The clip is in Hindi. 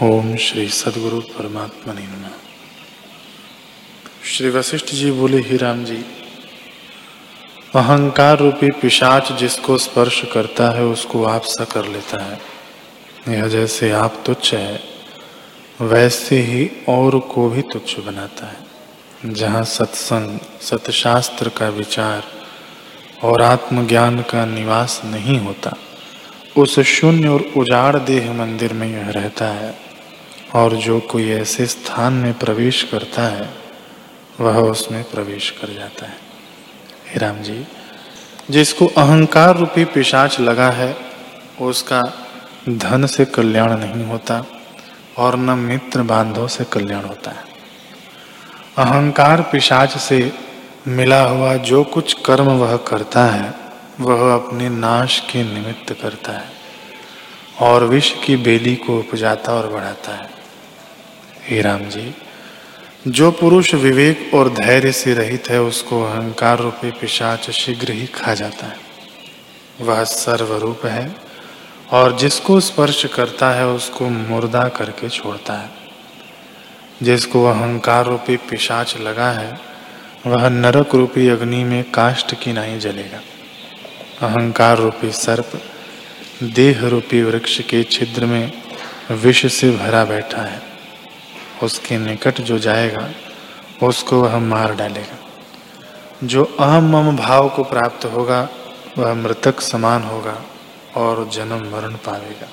ओम श्री सदगुरु परमात्मा नम। श्री वशिष्ठ जी बोले, ही राम जी, अहंकार रूपी पिशाच जिसको स्पर्श करता है, उसको आप सा कर लेता है। यह जैसे आप तुच्छ है, वैसे ही और को भी तुच्छ बनाता है। जहाँ सत्संग, सतशास्त्र का विचार और आत्मज्ञान का निवास नहीं होता उस शून्य और उजाड़ देह मंदिर में यह रहता है, और जो कोई ऐसे स्थान में प्रवेश करता है, वह उसमें प्रवेश कर जाता है। हे राम जी, जिसको अहंकार रूपी पिशाच लगा है, उसका धन से कल्याण नहीं होता, और न मित्र बांधव से कल्याण होता है। अहंकार पिशाच से मिला हुआ जो कुछ कर्म वह करता है वह अपने नाश के निमित्त करता है और विष की बेली को उपजाता और बढ़ाता है। हे राम जी, जो पुरुष विवेक और धैर्य से रहित है, उसको अहंकार रूपी पिशाच शीघ्र ही खा जाता है। वह सर्वरूप है और जिसको स्पर्श करता है, उसको मुर्दा करके छोड़ता है। जिसको अहंकार रूपी पिशाच लगा है, वह नरक रूपी अग्नि में काष्ट की नहीं जलेगा। अहंकार रूपी सर्प, देह रूपी वृक्ष के छिद्र में विष से भरा बैठा है। उसके निकट जो जाएगा, उसको वह मार डालेगा। जो अहम मम भाव को प्राप्त होगा, वह मृतक समान होगा और जन्म मरण पावेगा।